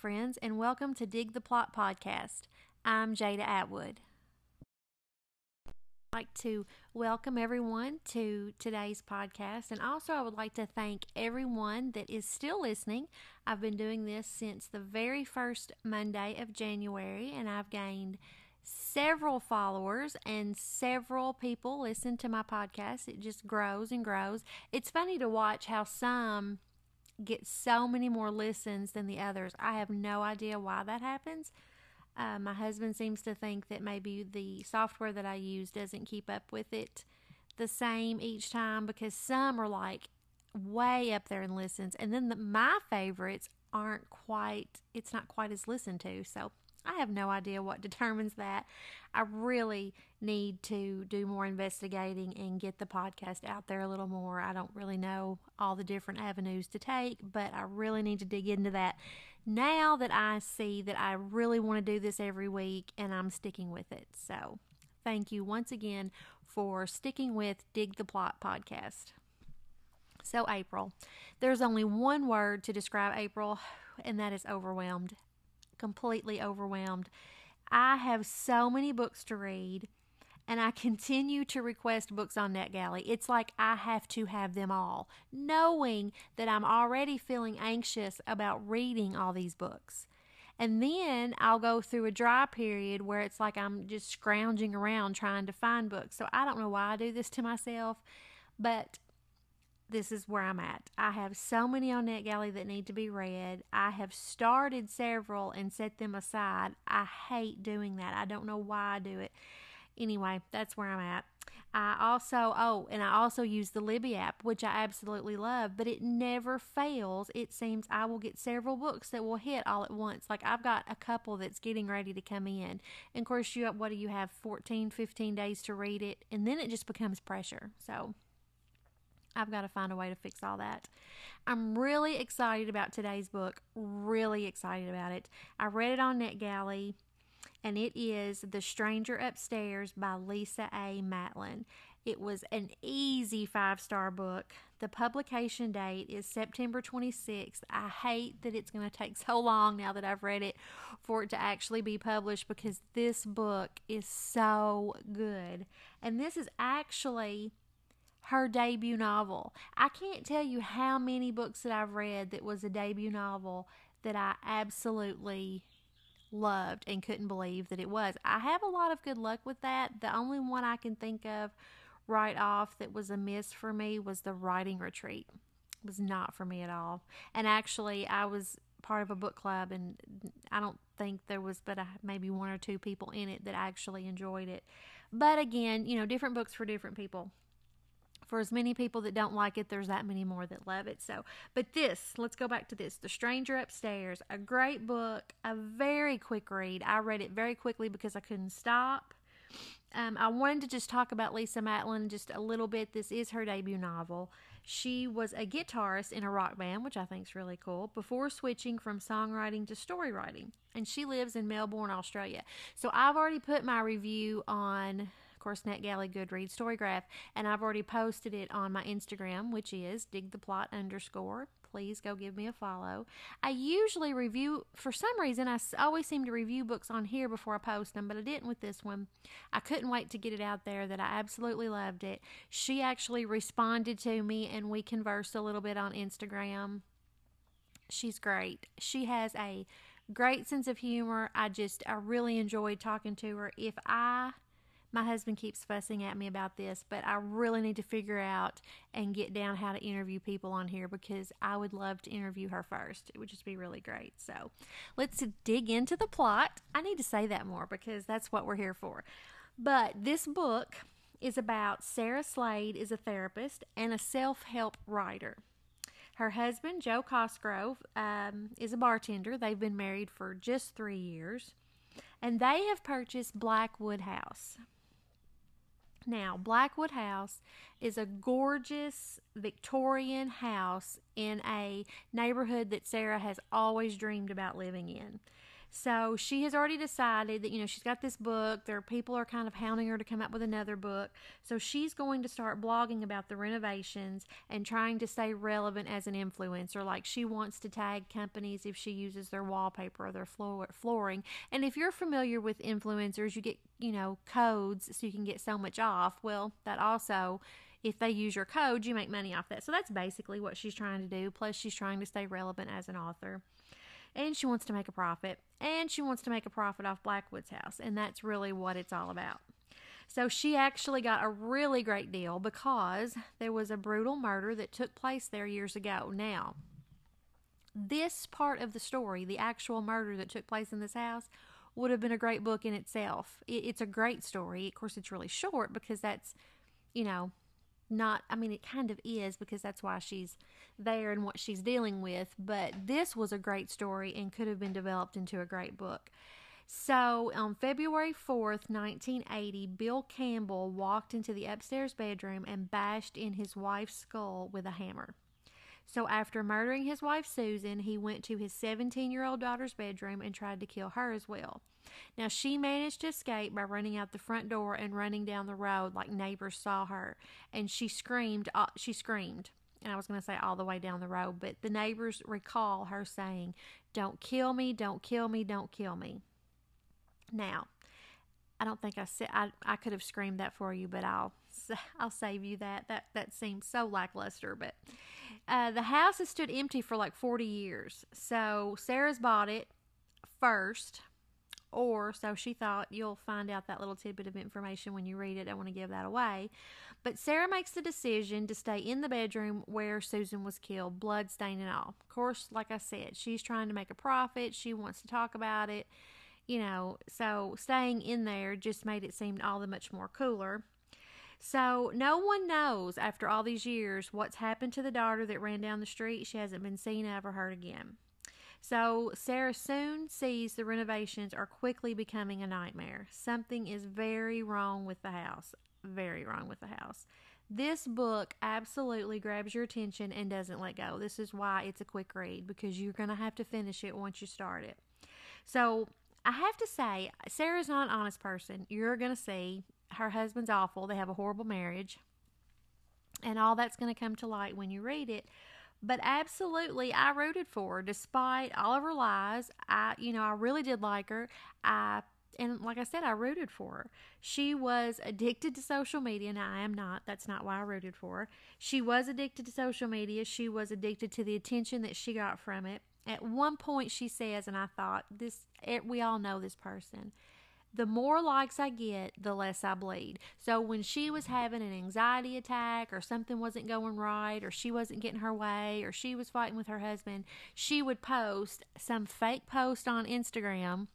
friends, and welcome to Dig the Plot podcast. I'm Jada Atwood. I'd like to welcome everyone to today's podcast, and also I would like to thank everyone that is still listening. I've been doing this since the very first Monday of January, and I've gained several followers and several people listen to my podcast. It just grows and grows. It's funny to watch how some get so many more listens than the others. I have no idea why that happens. Uh, my husband seems to think that maybe the software that I use doesn't keep up with it the same each time because some are like way up there in listens, and then the, my favorites aren't quite, it's not quite as listened to. So I have no idea what determines that. I really need to do more investigating and get the podcast out there a little more. I don't really know all the different avenues to take, but I really need to dig into that now that I see that I really want to do this every week and I'm sticking with it. So, thank you once again for sticking with Dig the Plot podcast. So, April. There's only one word to describe April, and that is overwhelmed completely overwhelmed. I have so many books to read and I continue to request books on NetGalley. It's like I have to have them all, knowing that I'm already feeling anxious about reading all these books. And then I'll go through a dry period where it's like I'm just scrounging around trying to find books. So I don't know why I do this to myself, but this is where I'm at. I have so many on NetGalley that need to be read. I have started several and set them aside. I hate doing that. I don't know why I do it. Anyway, that's where I'm at. I also, oh, and I also use the Libby app, which I absolutely love, but it never fails. It seems I will get several books that will hit all at once. Like I've got a couple that's getting ready to come in. And of course, you what do you have 14, 15 days to read it, and then it just becomes pressure. So, I've got to find a way to fix all that. I'm really excited about today's book. Really excited about it. I read it on NetGalley, and it is The Stranger Upstairs by Lisa A. Matlin. It was an easy five star book. The publication date is September 26th. I hate that it's going to take so long now that I've read it for it to actually be published because this book is so good. And this is actually her debut novel. I can't tell you how many books that I've read that was a debut novel that I absolutely loved and couldn't believe that it was. I have a lot of good luck with that. The only one I can think of right off that was a miss for me was the writing retreat. It was not for me at all. And actually, I was part of a book club and I don't think there was but a, maybe one or two people in it that actually enjoyed it. But again, you know, different books for different people for as many people that don't like it, there's that many more that love it. So, but this, let's go back to this The Stranger Upstairs, a great book, a very quick read. I read it very quickly because I couldn't stop. Um, I wanted to just talk about Lisa Matlin just a little bit. This is her debut novel. She was a guitarist in a rock band, which I think is really cool, before switching from songwriting to story writing. And she lives in Melbourne, Australia. So I've already put my review on course, NetGalley, Goodreads, Storygraph, and I've already posted it on my Instagram, which is digtheplot underscore. Please go give me a follow. I usually review, for some reason, I always seem to review books on here before I post them, but I didn't with this one. I couldn't wait to get it out there that I absolutely loved it. She actually responded to me and we conversed a little bit on Instagram. She's great. She has a great sense of humor. I just, I really enjoyed talking to her. If I my husband keeps fussing at me about this, but I really need to figure out and get down how to interview people on here because I would love to interview her first. It would just be really great. So let's dig into the plot. I need to say that more because that's what we're here for. But this book is about Sarah Slade is a therapist and a self-help writer. Her husband, Joe Cosgrove, um, is a bartender. They've been married for just three years. And they have purchased Blackwood House. Now, Blackwood House is a gorgeous Victorian house in a neighborhood that Sarah has always dreamed about living in. So she has already decided that, you know, she's got this book. There are people are kind of hounding her to come up with another book. So she's going to start blogging about the renovations and trying to stay relevant as an influencer. Like she wants to tag companies if she uses their wallpaper or their floor, flooring. And if you're familiar with influencers, you get, you know, codes so you can get so much off. Well, that also if they use your code, you make money off that. So that's basically what she's trying to do. Plus, she's trying to stay relevant as an author and she wants to make a profit and she wants to make a profit off Blackwood's house and that's really what it's all about. So she actually got a really great deal because there was a brutal murder that took place there years ago. Now, this part of the story, the actual murder that took place in this house, would have been a great book in itself. It's a great story. Of course, it's really short because that's, you know, not i mean it kind of is because that's why she's there and what she's dealing with but this was a great story and could have been developed into a great book. So on february 4th 1980 bill campbell walked into the upstairs bedroom and bashed in his wife's skull with a hammer. So after murdering his wife susan he went to his 17 year old daughter's bedroom and tried to kill her as well now, she managed to escape by running out the front door and running down the road like neighbors saw her. And she screamed, uh, she screamed. And I was going to say all the way down the road, but the neighbors recall her saying, Don't kill me, don't kill me, don't kill me. Now, I don't think I said I, I could have screamed that for you, but I'll I'll save you that. That that seems so lackluster. But uh, the house has stood empty for like forty years. So Sarah's bought it first or so she thought you'll find out that little tidbit of information when you read it. I want to give that away. But Sarah makes the decision to stay in the bedroom where Susan was killed, blood stain and all. Of course, like I said, she's trying to make a profit. She wants to talk about it, you know, so staying in there just made it seem all the much more cooler. So no one knows after all these years what's happened to the daughter that ran down the street. She hasn't been seen, ever heard again. So Sarah soon sees the renovations are quickly becoming a nightmare. Something is very wrong with the house. Very wrong with the house. This book absolutely grabs your attention and doesn't let go. This is why it's a quick read because you're going to have to finish it once you start it. So, I have to say, Sarah's not an honest person. You're going to see her husband's awful. They have a horrible marriage. And all that's going to come to light when you read it. But absolutely, I rooted for her despite all of her lies. I, you know, I really did like her. I and like I said, I rooted for her. She was addicted to social media. and I am not. That's not why I rooted for her. She was addicted to social media. She was addicted to the attention that she got from it. At one point, she says, and I thought, this, eh, we all know this person the more likes I get, the less I bleed. So when she was having an anxiety attack or something wasn't going right or she wasn't getting her way or she was fighting with her husband, she would post some fake post on Instagram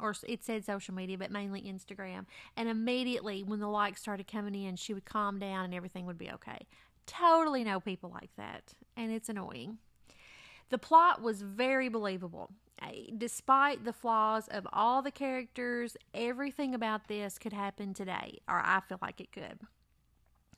or it said social media, but mainly Instagram. And immediately when the likes started coming in, she would calm down and everything would be okay. Totally know people like that. And it's annoying. The plot was very believable despite the flaws of all the characters, everything about this could happen today, or I feel like it could.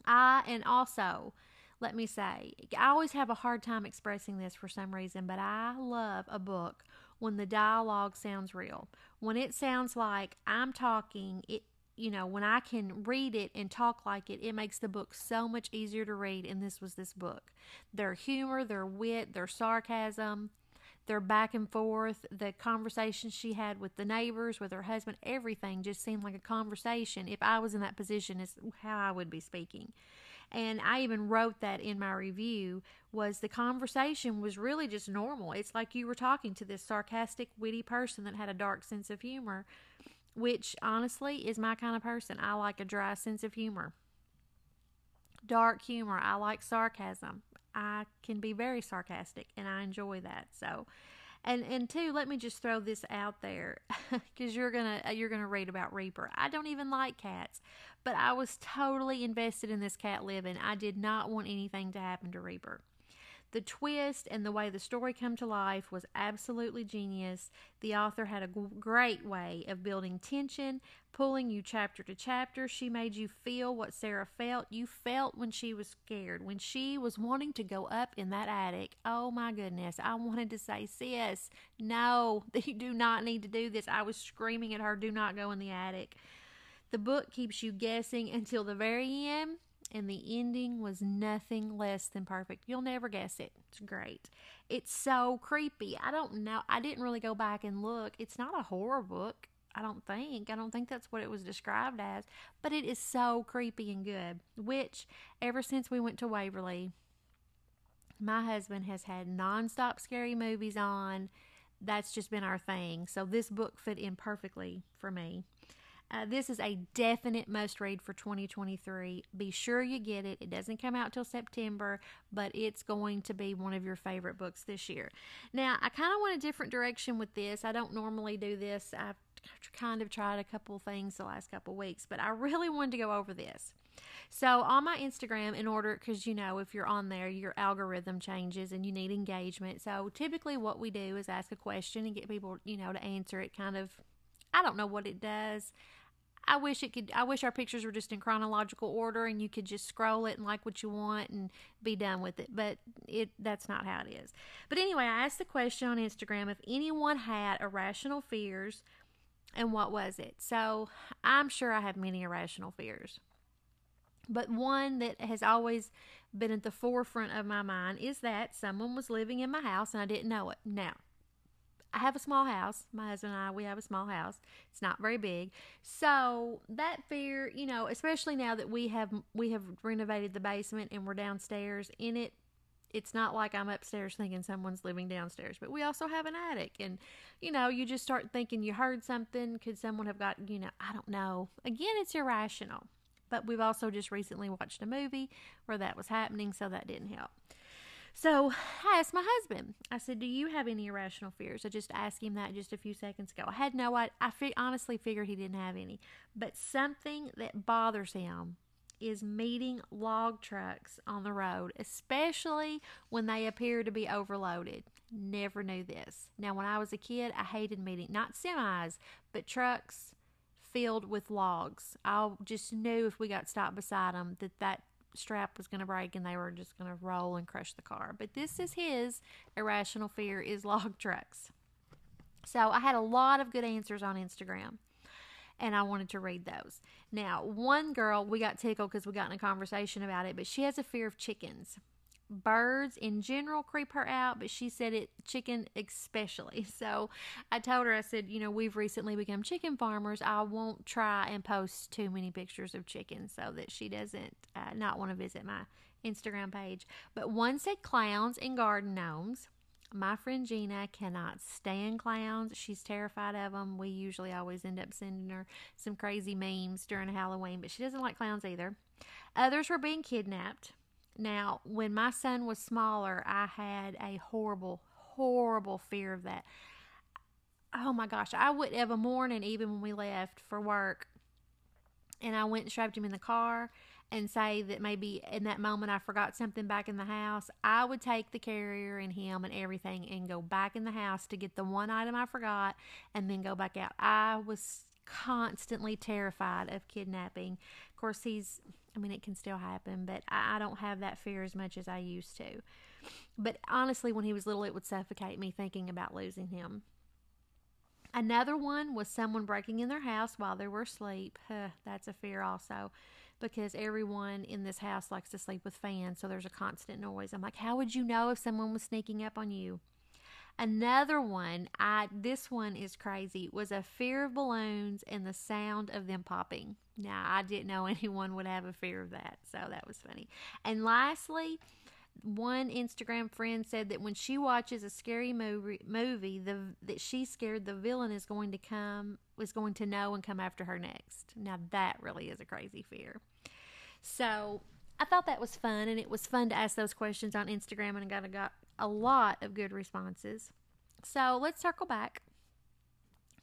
I, and also, let me say, I always have a hard time expressing this for some reason, but I love a book when the dialogue sounds real. When it sounds like I'm talking, it you know, when I can read it and talk like it, it makes the book so much easier to read. And this was this book. Their humor, their wit, their sarcasm, their back and forth, the conversation she had with the neighbors, with her husband, everything just seemed like a conversation. If I was in that position, is how I would be speaking. And I even wrote that in my review was the conversation was really just normal. It's like you were talking to this sarcastic, witty person that had a dark sense of humor, which honestly is my kind of person. I like a dry sense of humor. Dark humor. I like sarcasm. I can be very sarcastic and I enjoy that. So, and and two, let me just throw this out there because you're gonna you're gonna read about Reaper. I don't even like cats, but I was totally invested in this cat living. I did not want anything to happen to Reaper. The twist and the way the story come to life was absolutely genius. The author had a great way of building tension, pulling you chapter to chapter. She made you feel what Sarah felt. You felt when she was scared, when she was wanting to go up in that attic. Oh my goodness. I wanted to say, Sis, no, you do not need to do this. I was screaming at her, Do not go in the attic. The book keeps you guessing until the very end and the ending was nothing less than perfect. You'll never guess it. It's great. It's so creepy. I don't know. I didn't really go back and look. It's not a horror book. I don't think. I don't think that's what it was described as, but it is so creepy and good. Which, ever since we went to Waverly, my husband has had nonstop scary movies on. That's just been our thing. So this book fit in perfectly for me. Uh, this is a definite must read for 2023. Be sure you get it. It doesn't come out till September, but it's going to be one of your favorite books this year. Now, I kind of went a different direction with this. I don't normally do this. I've kind of tried a couple things the last couple weeks, but I really wanted to go over this. So on my Instagram, in order, because you know, if you're on there, your algorithm changes and you need engagement. So typically, what we do is ask a question and get people, you know, to answer it. Kind of, I don't know what it does. I wish it could. I wish our pictures were just in chronological order, and you could just scroll it and like what you want and be done with it. But it that's not how it is. But anyway, I asked the question on Instagram if anyone had irrational fears, and what was it. So I'm sure I have many irrational fears, but one that has always been at the forefront of my mind is that someone was living in my house and I didn't know it. Now, I have a small house. My husband and I, we have a small house. It's not very big. So that fear, you know, especially now that we have we have renovated the basement and we're downstairs in it, it's not like I'm upstairs thinking someone's living downstairs, but we also have an attic. And, you know, you just start thinking you heard something. Could someone have got, you know, I don't know. Again, it's irrational. But we've also just recently watched a movie where that was happening, so that didn't help. So I asked my husband, I said, Do you have any irrational fears? I just asked him that just a few seconds ago. I had no I, I fi- honestly figured he didn't have any. But something that bothers him is meeting log trucks on the road, especially when they appear to be overloaded. Never knew this. Now, when I was a kid, I hated meeting not semis, but trucks filled with logs. I just knew if we got stopped beside them that that strap was going to break and they were just going to roll and crush the car. But this is his irrational fear is log trucks. So I had a lot of good answers on Instagram and I wanted to read those. Now, one girl, we got tickled because we got in a conversation about it, but she has a fear of chickens birds in general creep her out, but she said it chicken especially. So I told her, I said, you know, we've recently become chicken farmers. I won't try and post too many pictures of chickens so that she doesn't uh, not want to visit my Instagram page. But one said clowns and garden gnomes. My friend Gina cannot stand clowns. She's terrified of them. We usually always end up sending her some crazy memes during Halloween, but she doesn't like clowns either. Others were being kidnapped. Now, when my son was smaller, I had a horrible, horrible fear of that. Oh my gosh, I would have a morning, even when we left for work, and I went and strapped him in the car and say that maybe in that moment I forgot something back in the house, I would take the carrier and him and everything and go back in the house to get the one item I forgot and then go back out. I was constantly terrified of kidnapping. Of course, he's I mean, it can still happen, but I, I don't have that fear as much as I used to. But honestly, when he was little, it would suffocate me thinking about losing him. Another one was someone breaking in their house while they were asleep. Huh, that's a fear also because everyone in this house likes to sleep with fans, so there's a constant noise. I'm like, how would you know if someone was sneaking up on you? Another one, I this one is crazy, was a fear of balloons and the sound of them popping. Now, I didn't know anyone would have a fear of that, so that was funny. And lastly, one Instagram friend said that when she watches a scary movie, movie the that she's scared the villain is going to come is going to know and come after her next. Now that really is a crazy fear. So I thought that was fun, and it was fun to ask those questions on Instagram, and I got, got a lot of good responses. So let's circle back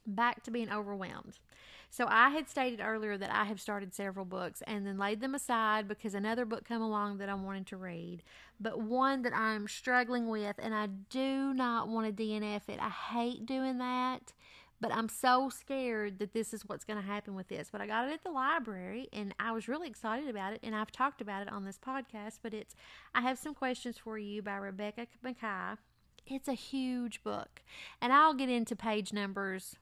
back to being overwhelmed. So I had stated earlier that I have started several books and then laid them aside because another book come along that I wanted to read, but one that I'm struggling with and I do not want to DNF it. I hate doing that, but I'm so scared that this is what's going to happen with this. But I got it at the library and I was really excited about it and I've talked about it on this podcast, but it's I have some questions for you by Rebecca Makkai. It's a huge book. And I'll get into page numbers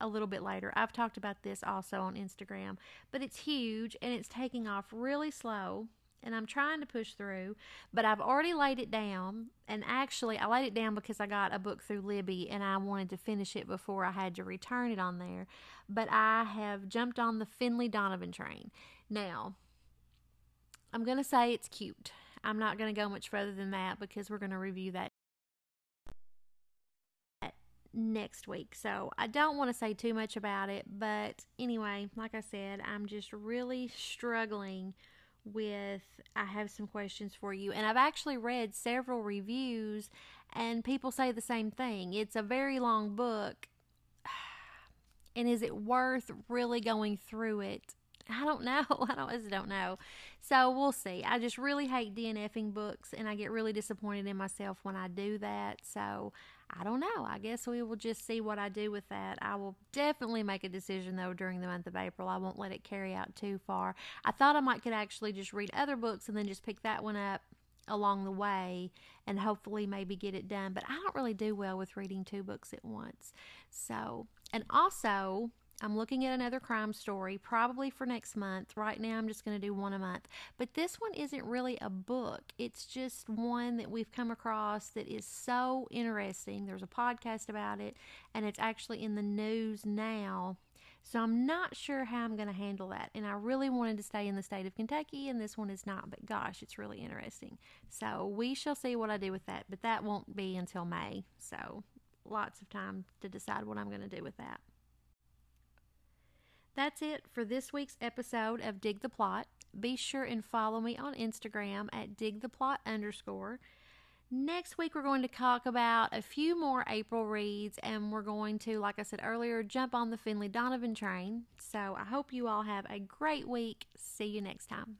a little bit later. I've talked about this also on Instagram, but it's huge and it's taking off really slow. And I'm trying to push through, but I've already laid it down. And actually, I laid it down because I got a book through Libby and I wanted to finish it before I had to return it on there. But I have jumped on the Finlay Donovan train. Now, I'm going to say it's cute. I'm not going to go much further than that because we're going to review that next week. So I don't want to say too much about it, but anyway, like I said, I'm just really struggling with I have some questions for you and I've actually read several reviews and people say the same thing. It's a very long book. And is it worth really going through it? I don't know. I don't I just don't know. So we'll see. I just really hate DNFing books and I get really disappointed in myself when I do that. So I don't know. I guess we will just see what I do with that. I will definitely make a decision though during the month of April. I won't let it carry out too far. I thought I might could actually just read other books and then just pick that one up along the way and hopefully maybe get it done. But I don't really do well with reading two books at once. So, and also I'm looking at another crime story, probably for next month. Right now, I'm just going to do one a month. But this one isn't really a book, it's just one that we've come across that is so interesting. There's a podcast about it, and it's actually in the news now. So I'm not sure how I'm going to handle that. And I really wanted to stay in the state of Kentucky, and this one is not. But gosh, it's really interesting. So we shall see what I do with that. But that won't be until May. So lots of time to decide what I'm going to do with that. That's it for this week's episode of Dig the Plot. Be sure and follow me on Instagram at digtheplot underscore. Next week, we're going to talk about a few more April reads, and we're going to, like I said earlier, jump on the Finlay Donovan train. So I hope you all have a great week. See you next time.